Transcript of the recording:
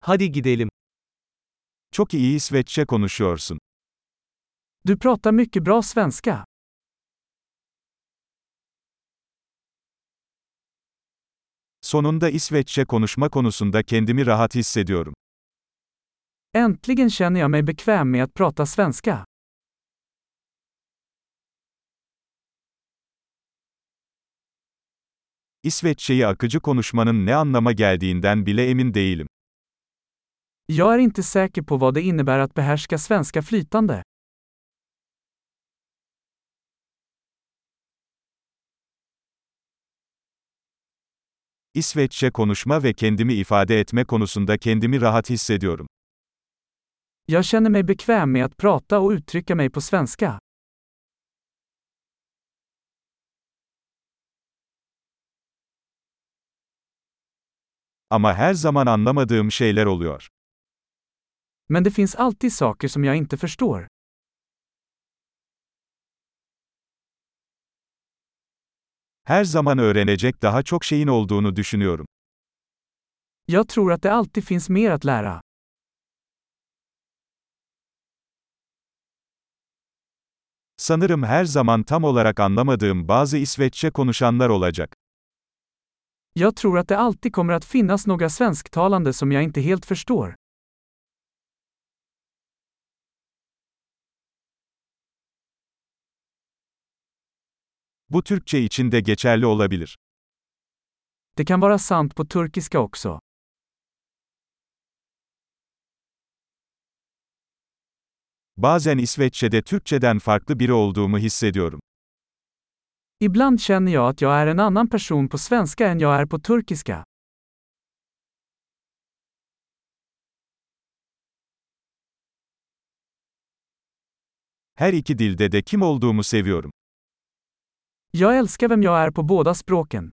Hadi gidelim. Çok iyi İsveççe konuşuyorsun. Du pratar mycket bra svenska. Sonunda İsveççe konuşma konusunda kendimi rahat hissediyorum. Äntligen känner jag mig bekväm med att prata svenska. İsveççeyi akıcı konuşmanın ne anlama geldiğinden bile emin değilim. Jag är inte säker på vad det innebär att behärska svenska flytande. İsveççe konuşma ve kendimi ifade etme konusunda kendimi rahat hissediyorum. Jag känner mig bekväm med att prata och uttrycka mig på svenska. Ama her zaman anlamadığım şeyler oluyor. Men det finns alltid saker som jag inte förstår. Her zaman öğrenecek daha çok şeyin olduğunu düşünüyorum. Jag tror att det alltid finns mer att lära. Sanırım her zaman tam olarak anlamadığım bazı İsveççe konuşanlar olacak. Jag tror att det alltid kommer att finnas några svensktalande som jag inte helt förstår. Bu Türkçe için de geçerli olabilir. Det kan vara sant på turkiska också. Bazen İsveççe'de Türkçeden farklı biri olduğumu hissediyorum. Ibland känner jag att jag är en annan person på svenska än jag är på turkiska. Her iki dilde de kim olduğumu seviyorum. Jag älskar vem jag är på båda språken.